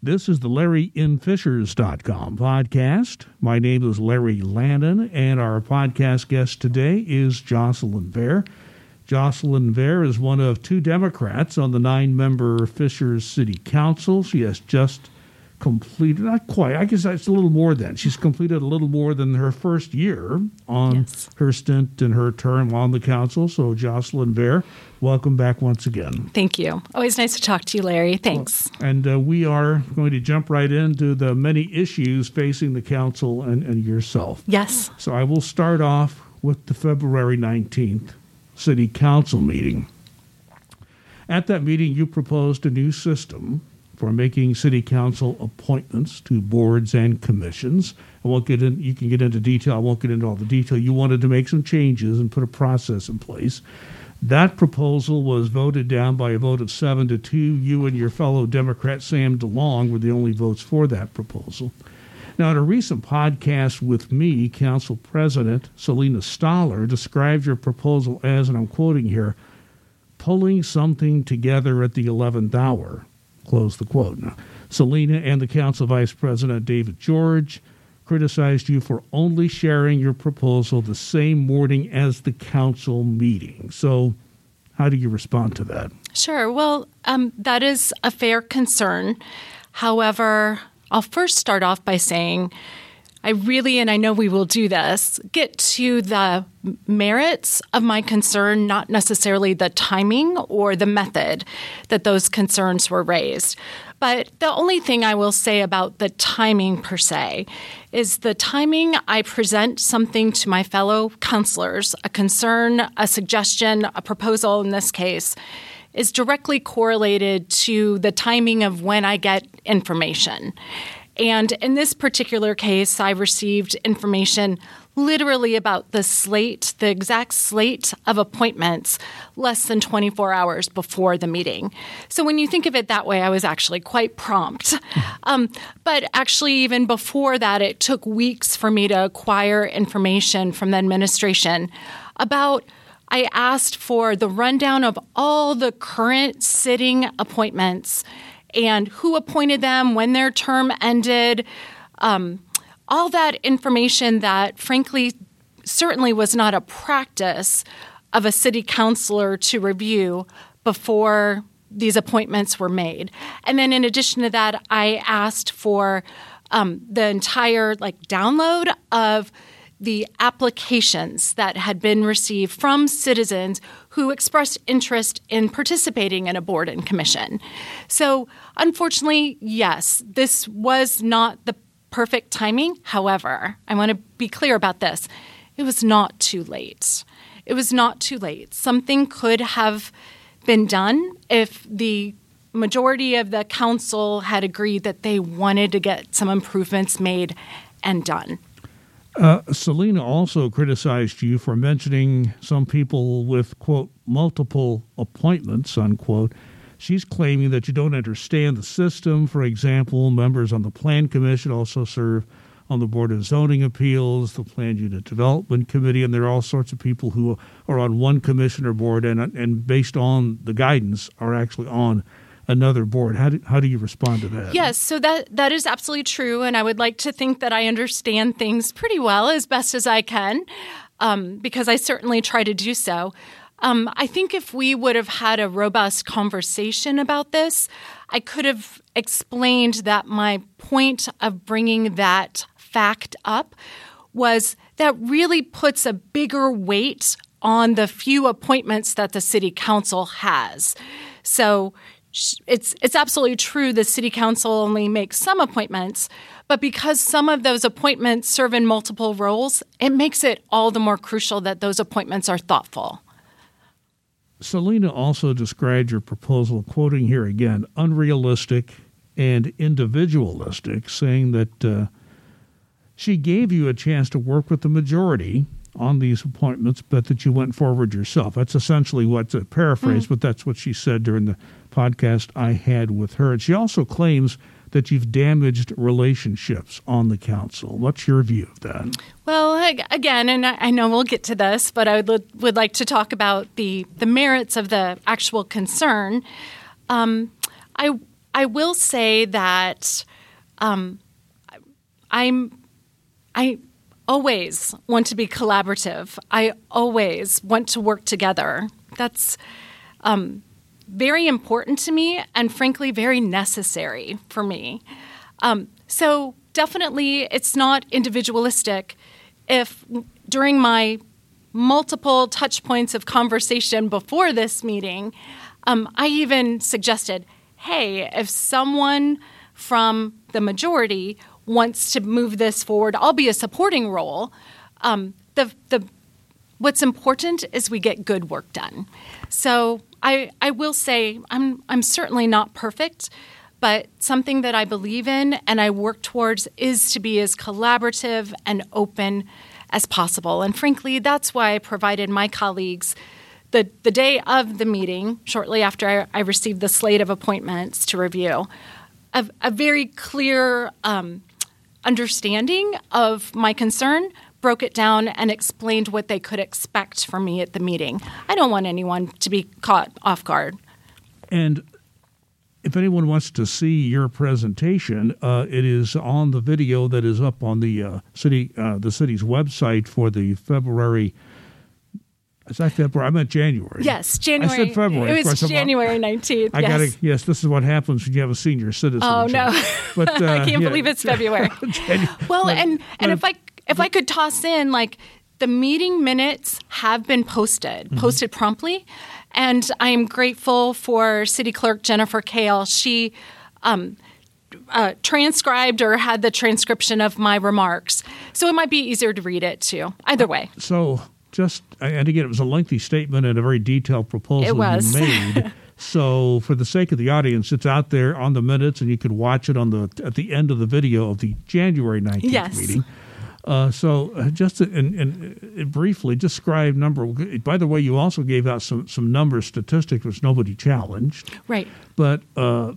This is the LarryInFishers.com podcast. My name is Larry Lannan, and our podcast guest today is Jocelyn Vare. Jocelyn Vare is one of two Democrats on the nine member Fishers City Council. She has just completed, not quite, I guess it's a little more than. She's completed a little more than her first year on yes. her stint and her term on the council. So, Jocelyn Vare, welcome back once again. Thank you. Always nice to talk to you, Larry. Thanks. Well, and uh, we are going to jump right into the many issues facing the council and, and yourself. Yes. So, I will start off with the February 19th City Council meeting. At that meeting, you proposed a new system for making city council appointments to boards and commissions. I won't get in, you can get into detail. I won't get into all the detail. You wanted to make some changes and put a process in place. That proposal was voted down by a vote of seven to two. You and your fellow Democrat Sam DeLong were the only votes for that proposal. Now, in a recent podcast with me, Council President Selina Stoller described your proposal as, and I'm quoting here, pulling something together at the 11th hour. Close the quote. Now, Selina and the Council Vice President David George criticized you for only sharing your proposal the same morning as the council meeting. So, how do you respond to that? Sure. Well, um, that is a fair concern. However, I'll first start off by saying I really, and I know we will do this, get to the merits of my concern, not necessarily the timing or the method that those concerns were raised. But the only thing I will say about the timing per se is the timing I present something to my fellow counselors, a concern, a suggestion, a proposal in this case, is directly correlated to the timing of when I get information. And in this particular case, I received information literally about the slate, the exact slate of appointments, less than 24 hours before the meeting. So when you think of it that way, I was actually quite prompt. Um, but actually, even before that, it took weeks for me to acquire information from the administration about. I asked for the rundown of all the current sitting appointments and who appointed them, when their term ended, um, all that information that, frankly, certainly was not a practice of a city councilor to review before these appointments were made. And then, in addition to that, I asked for um, the entire like download of the applications that had been received from citizens who expressed interest in participating in a board and commission. So, unfortunately, yes, this was not the perfect timing. However, I want to be clear about this it was not too late. It was not too late. Something could have been done if the majority of the council had agreed that they wanted to get some improvements made and done. Uh, Selina also criticized you for mentioning some people with, quote, multiple appointments, unquote. She's claiming that you don't understand the system. For example, members on the Plan Commission also serve on the Board of Zoning Appeals, the Plan Unit Development Committee, and there are all sorts of people who are on one commissioner board and, and based on the guidance, are actually on another board. How do, how do you respond to that? Yes, so that that is absolutely true, and I would like to think that I understand things pretty well as best as I can, um, because I certainly try to do so. Um, I think if we would have had a robust conversation about this, I could have explained that my point of bringing that fact up was that really puts a bigger weight on the few appointments that the city council has. So, it's it's absolutely true the city council only makes some appointments, but because some of those appointments serve in multiple roles, it makes it all the more crucial that those appointments are thoughtful. Selina also described your proposal, quoting here again, unrealistic and individualistic, saying that uh, she gave you a chance to work with the majority on these appointments, but that you went forward yourself. That's essentially what's a paraphrase, mm. but that's what she said during the podcast I had with her. And she also claims that you've damaged relationships on the council. What's your view of that? Well, again, and I know we'll get to this, but I would, would like to talk about the, the merits of the actual concern. Um, I I will say that um, I'm I always want to be collaborative. I always want to work together. That's um, very important to me, and frankly, very necessary for me. Um, so definitely, it's not individualistic. If during my multiple touch points of conversation before this meeting, um, I even suggested, hey, if someone from the majority wants to move this forward, I'll be a supporting role. Um, the the what's important is we get good work done. So I I will say I'm I'm certainly not perfect, but something that I believe in and I work towards is to be as collaborative and open as possible. And frankly, that's why I provided my colleagues the, the day of the meeting, shortly after I, I received the slate of appointments to review, a, a very clear um, understanding of my concern, broke it down, and explained what they could expect from me at the meeting. I don't want anyone to be caught off guard. And if anyone wants to see your presentation, uh, it is on the video that is up on the uh, city uh, the city's website for the February. Is that February? I meant January. Yes, January. I said February. It was January nineteenth. I yes. got to. Yes, this is what happens when you have a senior citizen. Oh no! But I uh, can't yeah. believe it's February. Janu- well, but- and and but- if I if I could toss in like the meeting minutes have been posted, Mm-hmm. posted promptly, and I am grateful for City Clerk Jennifer Kehl. She. Um, uh, transcribed or had the transcription of my remarks. So it might be easier to read it too. Either way. So just and again, it was a lengthy statement and a very detailed proposal It was. you made. so for the sake of the audience, it's out there on the minutes, and you can watch it on the at the end of the video of the January nineteenth Yes. meeting. Uh, so uh, just and, and uh, briefly describe number. By the way, you also gave out some some number statistics which nobody challenged, Right. but. Uh,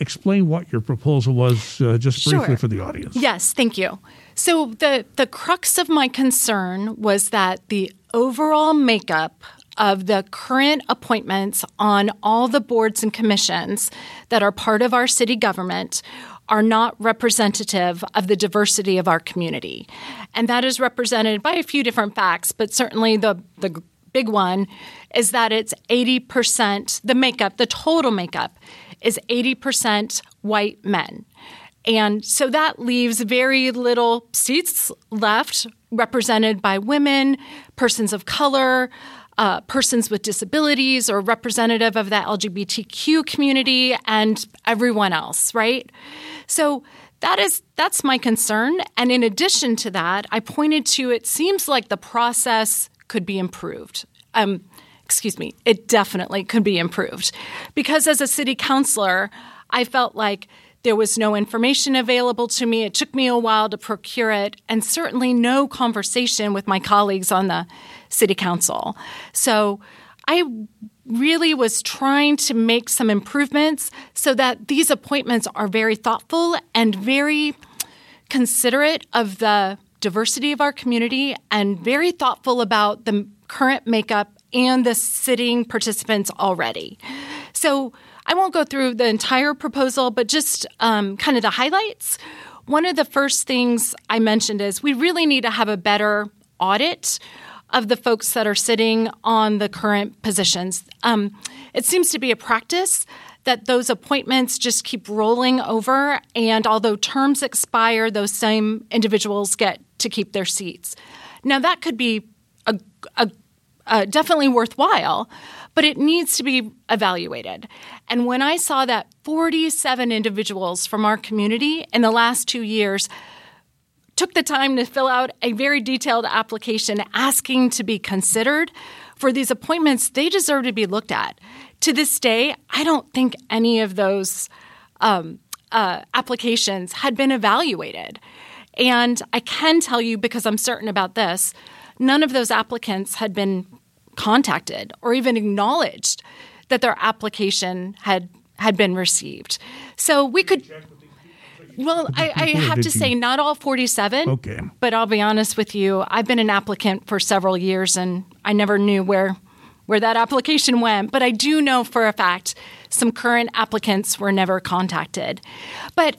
Explain what your proposal was, uh, just briefly Sure. for the audience. Yes, thank you. So the the crux of my concern was that the overall makeup of the current appointments on all the boards and commissions that are part of our city government are not representative of the diversity of our community. And that is represented by a few different facts, but certainly the the big one is that it's 80% the makeup, the total makeup is 80% white men. And so that leaves very little seats left represented by women, persons of color, uh, persons with disabilities, or representative of the LGBTQ community, and everyone else, right? So that is that's my concern. And in addition to that, I pointed to it seems like the process could be improved. Um, excuse me, it definitely could be improved. Because as a city councilor, I felt like there was no information available to me. It took me a while to procure it, and certainly no conversation with my colleagues on the city council. So I really was trying to make some improvements so that these appointments are very thoughtful and very considerate of the diversity of our community and very thoughtful about the current makeup and the sitting participants already. So I won't go through the entire proposal, but just um, kind of the highlights. One of the first things I mentioned is we really need to have a better audit of the folks that are sitting on the current positions. Um, it seems to be a practice that those appointments just keep rolling over, and although terms expire, those same individuals get to keep their seats. Now, that could be a, a, a definitely worthwhile, but it needs to be evaluated. And when I saw that 47 individuals from our community in the last two years took the time to fill out a very detailed application asking to be considered for these appointments, they deserve to be looked at. To this day, I don't think any of those um, uh, applications had been evaluated. And I can tell you, because I'm certain about this, none of those applicants had been contacted or even acknowledged that their application had had been received. So we could. Well, I, I have to say, not all 47. Okay. But I'll be honest with you, I've been an applicant for several years and I never knew where where that application went. But I do know for a fact some current applicants were never contacted. But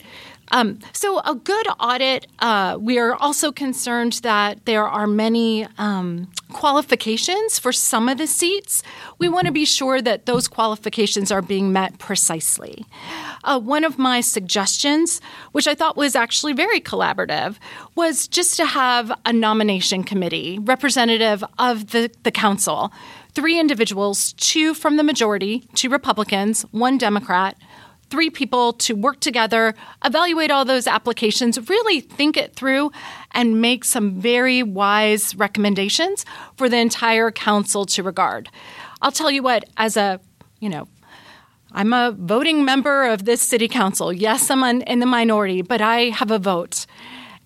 um, so, a good audit, uh, we are also concerned that there are many um, qualifications for some of the seats. We want to be sure that those qualifications are being met precisely. Uh, one of my suggestions, which I thought was actually very collaborative, was just to have a nomination committee representative of the, the council three individuals, two from the majority, two Republicans, one Democrat, three people to work together, evaluate all those applications, really think it through, and make some very wise recommendations for the entire council to regard. I'll tell you what, as a, you know, I'm a voting member of this city council. Yes, I'm in the minority, but I have a vote.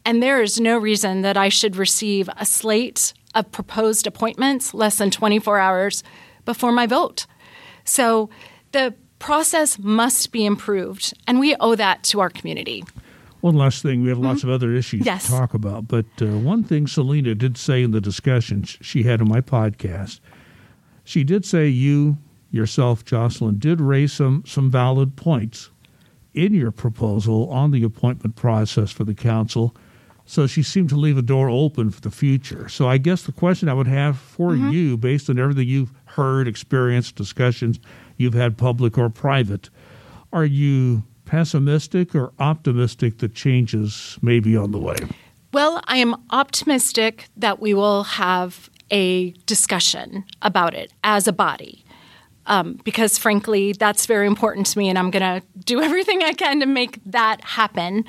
And there is no reason that I should receive a slate of proposed appointments less than 24 hours before my vote. So the process must be improved, and we owe that to our community. One last thing, we have lots mm-hmm. of other issues yes. to talk about, but uh, one thing Selina did say in the discussion she had on my podcast, she did say you yourself, Jocelyn, did raise some some valid points in your proposal on the appointment process for the council. So she seemed to leave a door open for the future. So I guess the question I would have for mm-hmm. you, based on everything you've heard, experienced, discussions, you've had public or private. Are you pessimistic or optimistic that changes may be on the way? Well, I am optimistic that we will have a discussion about it as a body. Um, because frankly, that's very important to me, and I'm going to do everything I can to make that happen.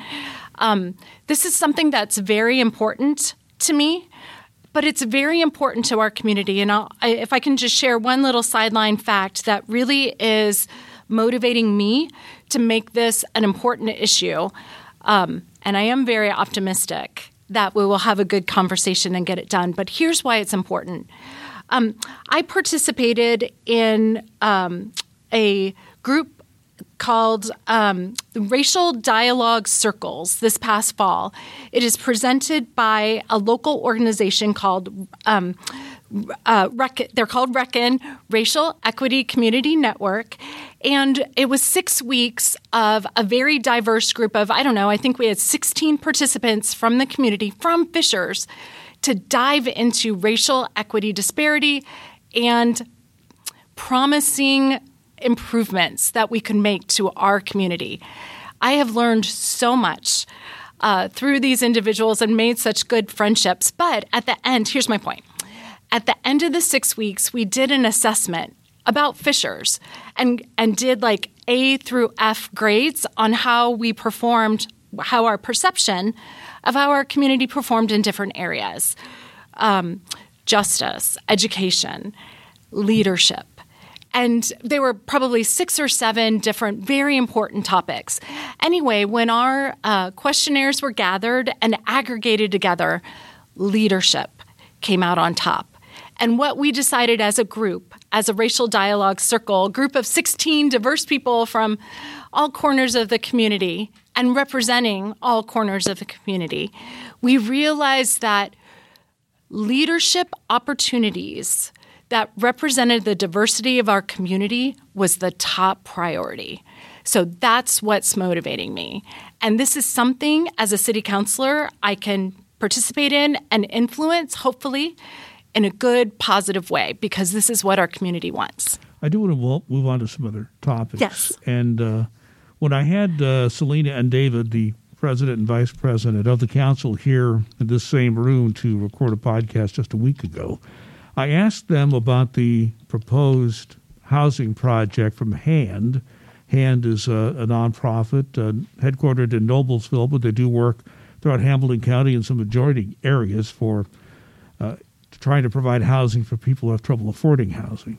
Um, this is something that's very important to me but it's very important to our community. And I'll, if I can just share one little sideline fact that really is motivating me to make this an important issue, um, and I am very optimistic that we will have a good conversation and get it done. But here's why it's important. Um, I participated in um, a group called um, Racial Dialogue Circles this past fall. It is presented by a local organization called. Um, uh, they're called Reckon Racial Equity Community Network, and it was six weeks of a very diverse group of I don't know I think we had 16 participants from the community from Fishers to dive into racial equity disparity and promising improvements that we can make to our community. I have learned so much uh, through these individuals and made such good friendships. But at the end, here's my point. At the end of the six weeks, we did an assessment about Fishers and, and did like A through F grades on how we performed, how our perception of how our community performed in different areas um, justice, education, leadership, and there were probably six or seven different, very important topics. Anyway, when our uh, questionnaires were gathered and aggregated together, leadership came out on top. And what we decided as a group, as a racial dialogue circle, group of 16 diverse people from all corners of the community and representing all corners of the community, we realized that leadership opportunities that represented the diversity of our community was the top priority. So that's what's motivating me. And this is something as a city councilor I can participate in and influence, hopefully, in a good, positive way, because this is what our community wants. I do want to move on to some other topics. Yes. And uh, when I had uh, Selina and David, the president and vice president of the council, here in this same room to record a podcast just a week ago, I asked them about the proposed housing project from HAND. HAND is a, a nonprofit uh, headquartered in Noblesville, but they do work throughout Hamilton County and some majority areas for uh, trying to provide housing for people who have trouble affording housing.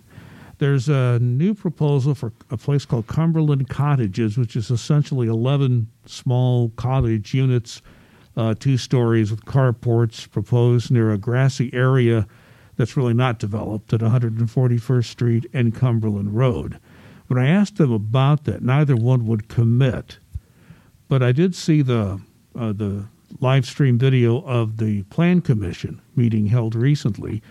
There's a new proposal for a place called Cumberland Cottages, which is essentially 11 small cottage units, uh, two stories with carports proposed near a grassy area that's really not developed at 141st Street and Cumberland Road. When I asked them about that, neither one would commit. But I did see the uh, the live stream video of the Plan Commission meeting held recently,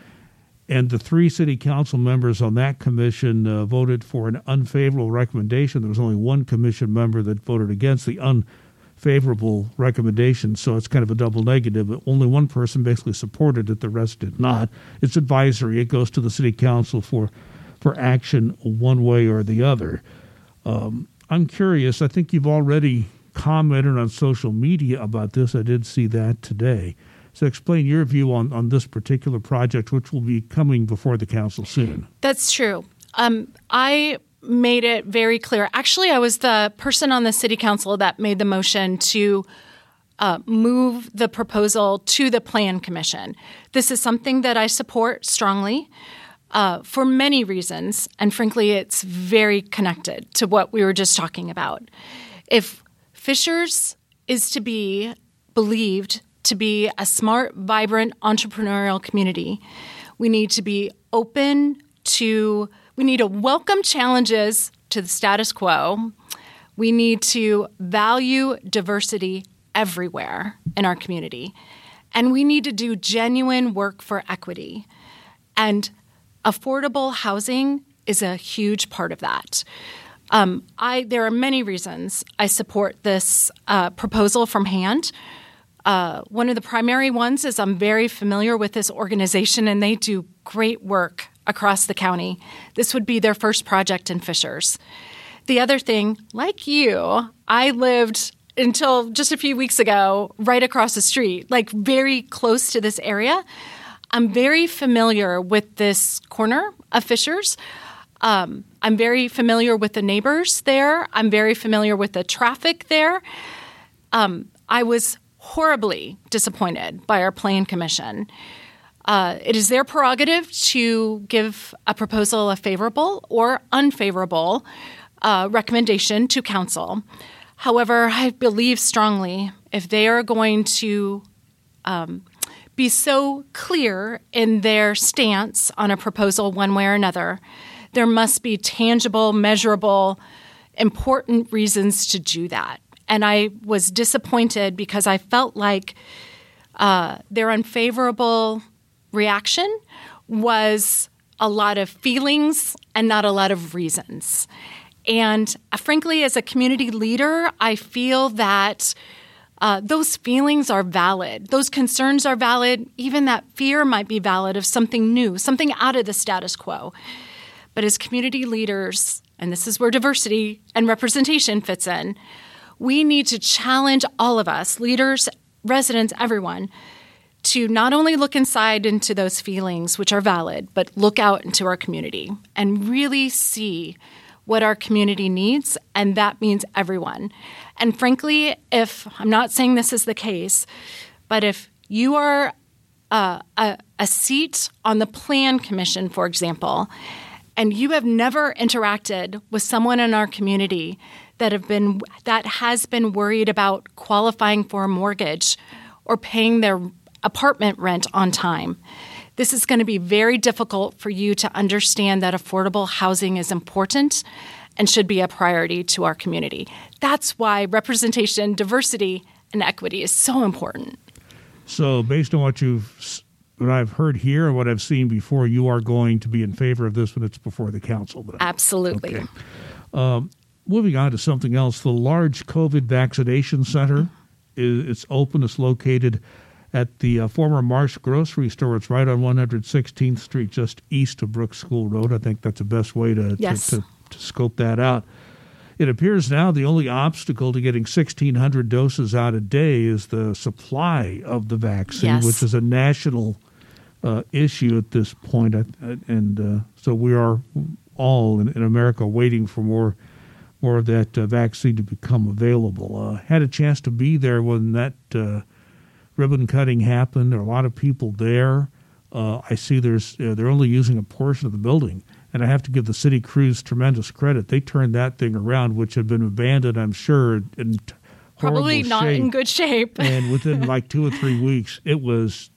and the three city council members on that commission uh, voted for an unfavorable recommendation. There was only one commission member that voted against the unfavorable recommendation, so it's kind of a double negative. Only one person basically supported it; the rest did not. It's advisory; it goes to the city council for for action one way or the other. Um, I'm curious. I think you've already commented on social media about this. I did see that today. So explain your view on, on this particular project, which will be coming before the council soon. That's true. Um, I made it very clear. Actually, I was the person on the city council that made the motion to uh, move the proposal to the plan commission. This is something that I support strongly. Uh, for many reasons, and frankly, it's very connected to what we were just talking about. If Fishers is to be believed to be a smart, vibrant entrepreneurial community, we need to be open to, we need to welcome challenges to the status quo. We need to value diversity everywhere in our community. And we need to do genuine work for equity. And affordable housing is a huge part of that. Um, I, there are many reasons I support this uh, proposal from HAND. Uh, one of the primary ones is I'm very familiar with this organization and they do great work across the county. This would be their first project in Fishers. The other thing, like you, I lived until just a few weeks ago right across the street, like very close to this area. I'm very familiar with this corner of Fishers. Um, I'm very familiar with the neighbors there. I'm very familiar with the traffic there. Um, I was horribly disappointed by our plan commission. Uh, it is their prerogative to give a proposal a favorable or unfavorable uh, recommendation to council. However, I believe strongly if they are going to um, be so clear in their stance on a proposal one way or another, there must be tangible, measurable, important reasons to do that. And I was disappointed because I felt like uh, their unfavorable reaction was a lot of feelings and not a lot of reasons. And uh, frankly, as a community leader, I feel that uh, those feelings are valid. Those concerns are valid. Even that fear might be valid of something new, something out of the status quo. But as community leaders, and this is where diversity and representation fits in, we need to challenge all of us, leaders, residents, everyone, to not only look inside into those feelings, which are valid, but look out into our community and really see what our community needs, and that means everyone. And frankly, if I'm not saying this is the case, but if you are uh, a, a seat on the Plan Commission, for example, and you have never interacted with someone in our community that have been that has been worried about qualifying for a mortgage or paying their apartment rent on time. This is going to be very difficult for you to understand that affordable housing is important and should be a priority to our community. That's why representation, diversity, and equity is so important. So, based on what you've what I've heard here and what I've seen before, you are going to be in favor of this when it's before the council. Then. Absolutely. Okay. Um, moving on to something else, the large COVID vaccination center is it's open. It's located at the uh, former Marsh grocery store. It's right on 116th Street, just east of Brooks School Road. I think that's the best way to, yes. to, to, to scope that out. It appears now the only obstacle to getting 1,600 doses out a day is the supply of the vaccine, yes. which is a national uh, issue at this point. And uh, so we are all in, in, America waiting for more more of that uh, vaccine to become available. Uh, had a chance to be there when that uh, ribbon cutting happened. There are a lot of people there. Uh, I see there's they're only using a portion of the building and I have to give the city crews tremendous credit. They turned that thing around, which had been abandoned, I'm sure, in probably not shape. in good shape. and within like two or three weeks, it was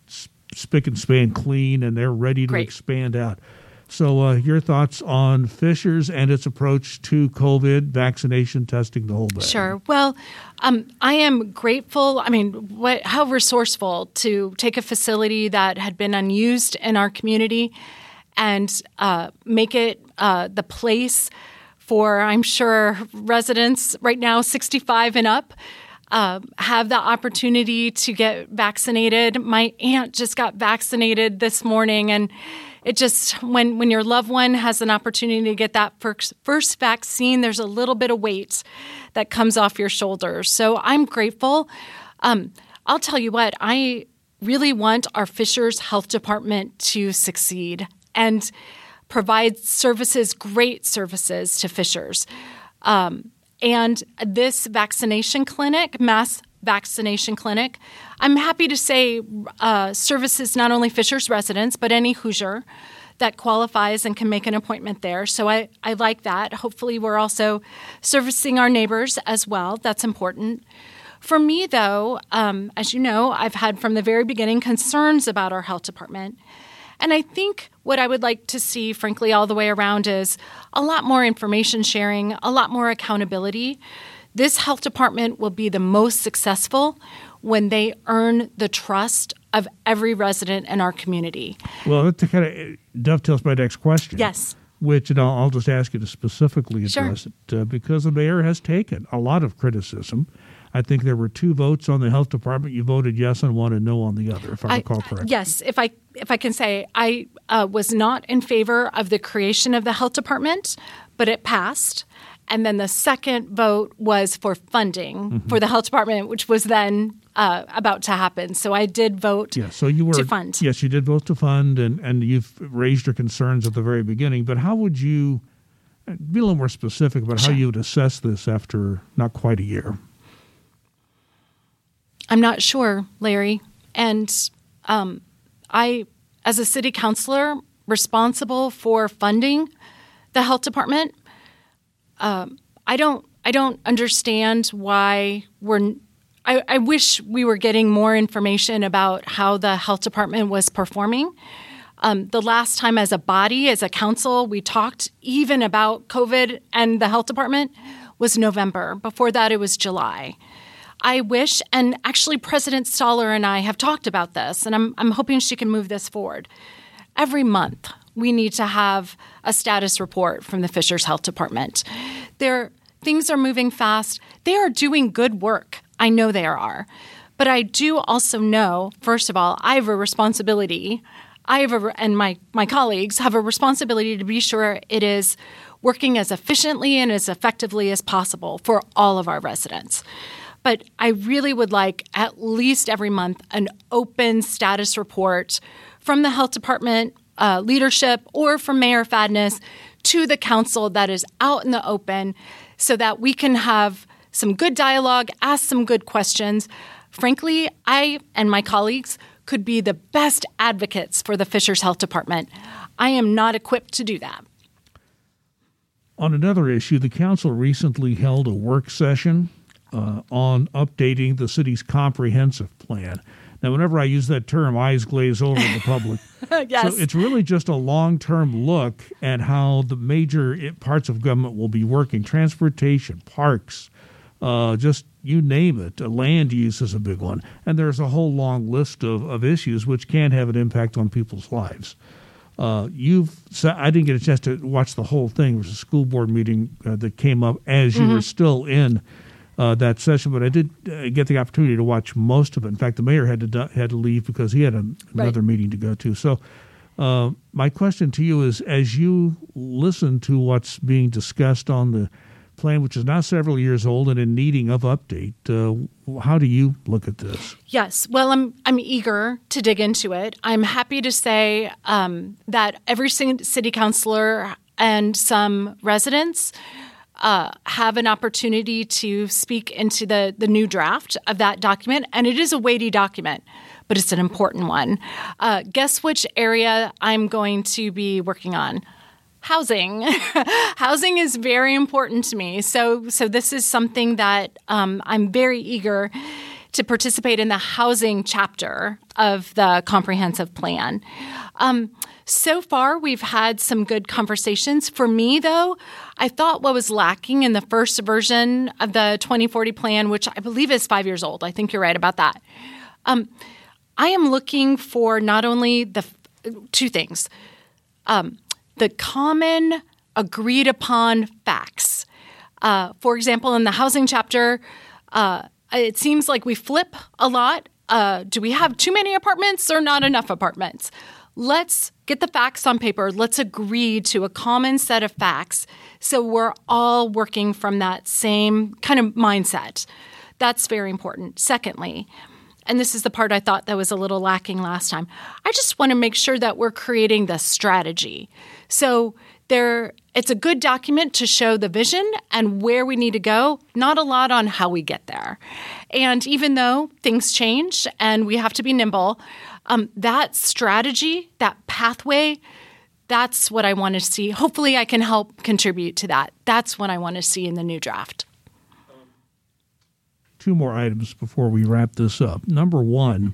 spick and span clean, and they're ready to Great. expand out. So, uh, your thoughts on Fishers and its approach to COVID vaccination testing, the whole bit? Sure. Well, um, I am grateful. I mean, what, how resourceful to take a facility that had been unused in our community and uh, make it uh, the place for, I'm sure, residents right now 65 and up. Uh, have the opportunity to get vaccinated. My aunt just got vaccinated this morning, and it just when when your loved one has an opportunity to get that first, first vaccine, there's a little bit of weight that comes off your shoulders. So I'm grateful. Um, I'll tell you what, I really want our Fishers Health Department to succeed and provide services, great services to Fishers. Um, and this vaccination clinic, mass vaccination clinic, I'm happy to say uh, services not only Fishers residents, but any Hoosier that qualifies and can make an appointment there. So I, I like that. Hopefully, we're also servicing our neighbors as well. That's important. For me, though, um, as you know, I've had from the very beginning concerns about our health department. And I think what I would like to see, frankly, all the way around is a lot more information sharing, a lot more accountability. This health department will be the most successful when they earn the trust of every resident in our community. Well, that kind of dovetails my next question. Yes. Which, and I'll, I'll just ask you to specifically address sure. it, uh, because the mayor has taken a lot of criticism I think there were two votes on the health department. You voted yes on one and no on the other, if I, I recall correctly. Yes, if I if I can say, I uh, was not in favor of the creation of the health department, but it passed. And then the second vote was for funding mm-hmm. for the health department, which was then uh, about to happen. So I did vote. Yeah, so you were to fund. Yes, you did vote to fund, and and you've raised your concerns at the very beginning. But how would you be a little more specific about how you would assess this after not quite a year? I'm not sure, Larry. And um, I, as a city councilor responsible for funding the health department, um, I don't. I don't understand why we're. I, I wish we were getting more information about how the health department was performing. Um, the last time, as a body, as a council, we talked even about COVID and the health department was November. Before that, it was July. I wish, and actually, President Stoller and I have talked about this, and I'm, I'm hoping she can move this forward. Every month, we need to have a status report from the Fishers Health Department. There, things are moving fast. They are doing good work. I know they are. But I do also know, first of all, I have a responsibility. I have a, and my, my colleagues have a responsibility to be sure it is working as efficiently and as effectively as possible for all of our residents. But I really would like at least every month an open status report from the health department uh, leadership or from Mayor Fadness to the council that is out in the open so that we can have some good dialogue, ask some good questions. Frankly, I and my colleagues could be the best advocates for the Fishers Health Department. I am not equipped to do that. On another issue, the council recently held a work session uh, on updating the city's comprehensive plan. Now, whenever I use that term, eyes glaze over in the public. yes. So it's really just a long term look at how the major parts of government will be working transportation, parks, uh, just you name it. Uh, land use is a big one. And there's a whole long list of, of issues which can have an impact on people's lives. Uh, you've I didn't get a chance to watch the whole thing. It was a school board meeting uh, that came up as mm-hmm. you were still in uh, that session, but I did uh, get the opportunity to watch most of it. In fact, the mayor had to had to leave because he had a, another right. meeting to go to. So, uh, my question to you is: as you listen to what's being discussed on the plan, which is now several years old and in needing of update, uh, how do you look at this? Yes, well, I'm I'm eager to dig into it. I'm happy to say um, that every city councilor and some residents uh, have an opportunity to speak into the, the new draft of that document. And it is a weighty document, but it's an important one. Uh, guess which area I'm going to be working on? Housing. Housing is very important to me. So, so this is something that um, I'm very eager to participate in the housing chapter of the comprehensive plan. Um, so far, we've had some good conversations. For me, though, I thought what was lacking in the first version of the 2040 plan, which I believe is five years old, I think you're right about that. Um, I am looking for not only the two things um, the common agreed upon facts. Uh, for example, in the housing chapter, uh, it seems like we flip a lot. Uh, do we have too many apartments or not enough apartments? Let's get the facts on paper. Let's agree to a common set of facts so we're all working from that same kind of mindset. That's very important. Secondly, and this is the part I thought that was a little lacking last time. I just want to make sure that we're creating the strategy. So there it's a good document to show the vision and where we need to go, not a lot on how we get there. And even though things change and we have to be nimble, um, that strategy, that pathway, that's what I want to see. Hopefully, I can help contribute to that. That's what I want to see in the new draft two more items before we wrap this up. Number one,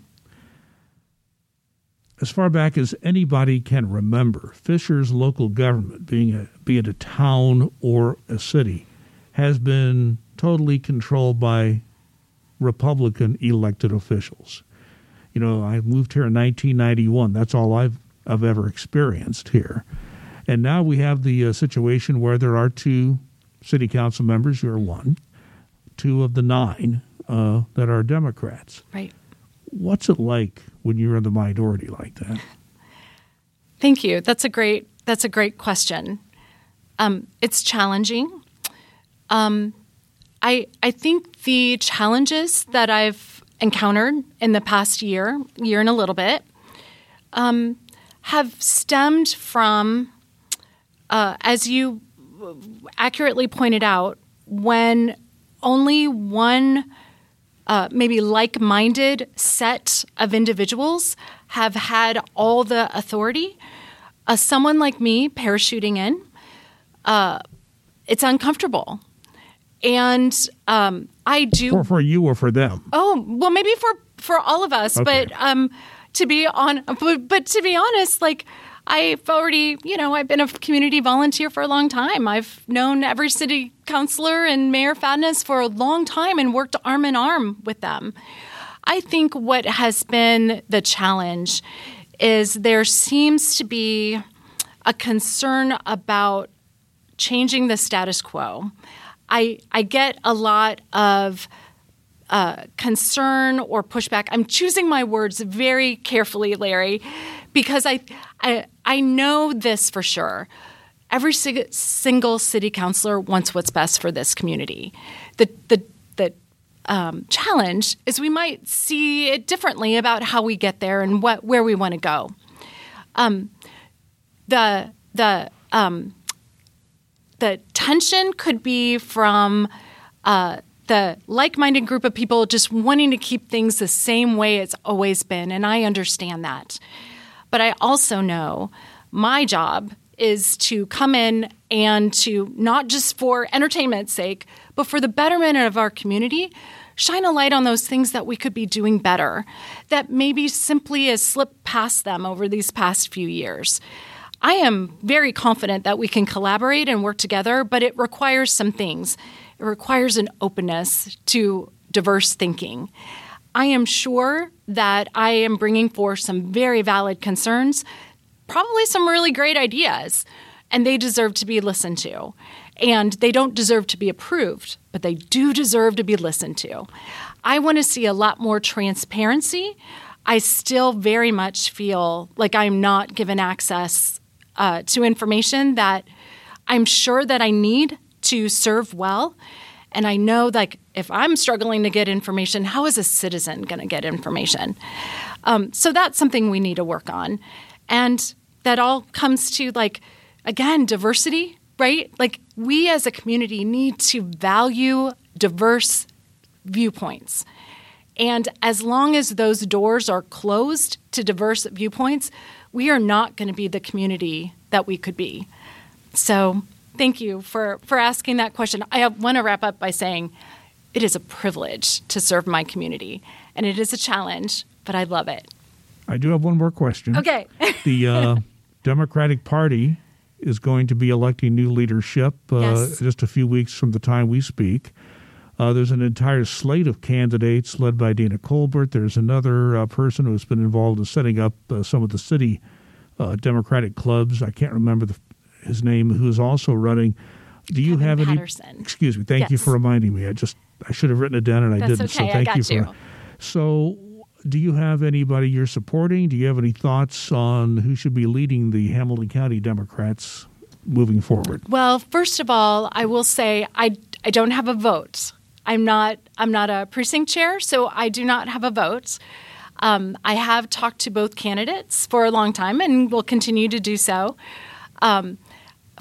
as far back as anybody can remember, Fisher's local government, being a, be it a town or a city, has been totally controlled by Republican elected officials. You know, I moved here in 1991. That's all I've I've ever experienced here, and now we have the uh, situation where there are two city council members. You're one, two of the nine uh, that are Democrats. Right. What's it like when you're in the minority like that? Thank you. That's a great. That's a great question. Um, it's challenging. Um, I I think the challenges that I've encountered in the past year, year and a little bit, um, have stemmed from, uh, as you accurately pointed out, when only one uh, maybe like minded set of individuals have had all the authority. Uh, someone like me parachuting in, uh, it's uncomfortable. And um, I do. For, for you or for them? Oh, well, maybe for, for all of us. Okay. But um, to be on, but, but to be honest, like, I've already, you know, I've been a community volunteer for a long time. I've known every city councilor and Mayor Fadness for a long time and worked arm in arm with them. I think what has been the challenge is there seems to be a concern about changing the status quo. I, I get a lot of uh, concern or pushback. I'm choosing my words very carefully, Larry, because I, I, I know this for sure. Every sig- single city councilor wants what's best for this community. The, the, the um, challenge is we might see it differently about how we get there and what, where we want to go. Um, the, the, um, the tension could be from uh, the like minded group of people just wanting to keep things the same way it's always been, and I understand that. But I also know my job is to come in and to not just for entertainment's sake, but for the betterment of our community, shine a light on those things that we could be doing better, that maybe simply has slipped past them over these past few years. I am very confident that we can collaborate and work together, but it requires some things. It requires an openness to diverse thinking. I am sure that I am bringing forth some very valid concerns, probably some really great ideas, and they deserve to be listened to. And they don't deserve to be approved, but they do deserve to be listened to. I want to see a lot more transparency. I still very much feel like I'm not given access uh, to information that I'm sure that I need to serve well. And I know, like, if I'm struggling to get information, how is a citizen going to get information? Um, so that's something we need to work on. And that all comes to, like, again, diversity, right? Like, we as a community need to value diverse viewpoints. And as long as those doors are closed to diverse viewpoints, we are not going to be the community that we could be. So thank you for, for asking that question. I want to wrap up by saying it is a privilege to serve my community, and it is a challenge, but I love it. I do have one more question. Okay. the uh, Democratic Party is going to be electing new leadership uh, yes. just a few weeks from the time we speak. Uh, there's an entire slate of candidates led by Dana Colbert. There's another uh, person who's been involved in setting up uh, some of the city uh, Democratic clubs. I can't remember the, his name, who is also running. Do you Kevin have any? Patterson. Excuse me. Thank you for reminding me. I just I should have written it down and I That's didn't. okay, so thank you for. you. So, do you have anybody you're supporting? Do you have any thoughts on who should be leading the Hamilton County Democrats moving forward? Well, first of all, I will say I, I don't have a vote. I'm not I'm not a precinct chair, so I do not have a vote. Um, I have talked to both candidates for a long time and will continue to do so. Um,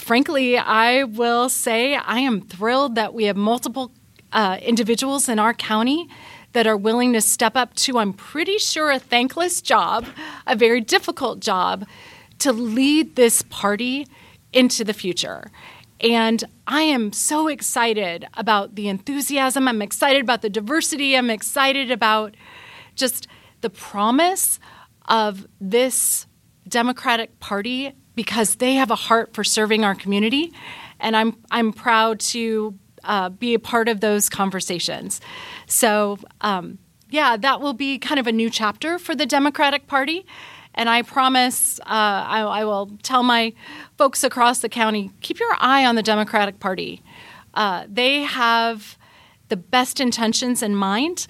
frankly, I will say I am thrilled that we have multiple uh, individuals in our county that are willing to step up to, I'm pretty sure, a thankless job, a very difficult job, to lead this party into the future. And I am so excited about the enthusiasm. I'm excited about the diversity. I'm excited about just the promise of this Democratic Party because they have a heart for serving our community, and I'm I'm proud to uh, be a part of those conversations. So um, yeah, that will be kind of a new chapter for the Democratic Party. And I promise uh, I, I will tell my folks across the county keep your eye on the Democratic Party. Uh, they have the best intentions in mind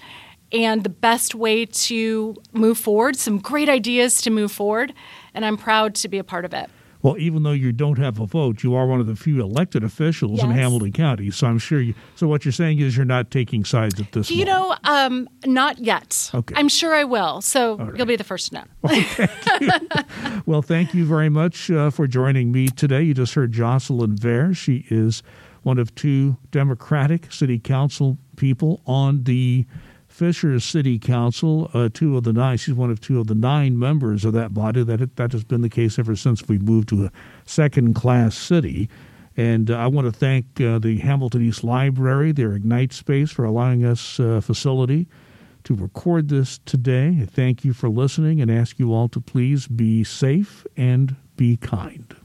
and the best way to move forward, some great ideas to move forward. And I'm proud to be a part of it. Well, even though you don't have a vote, you are one of the few elected officials in Hamilton County. So I'm sure you. So what you're saying is you're not taking sides at this. Do you moment. know? Um, not yet. Okay. I'm sure I will. So right. you'll be the first to know. Well, thank you very much uh, for joining me today. You just heard Jocelyn Vare. She is one of two Democratic City Council people on the Fishers City Council. Uh, two of the nine. She's one of two of the nine members of that body. That that has been the case ever since we moved to a second-class city. And uh, I want to thank uh, the Hamilton East Library, their Ignite space, for allowing us uh, facility to record this today. Thank you for listening and ask you all to please be safe and be kind.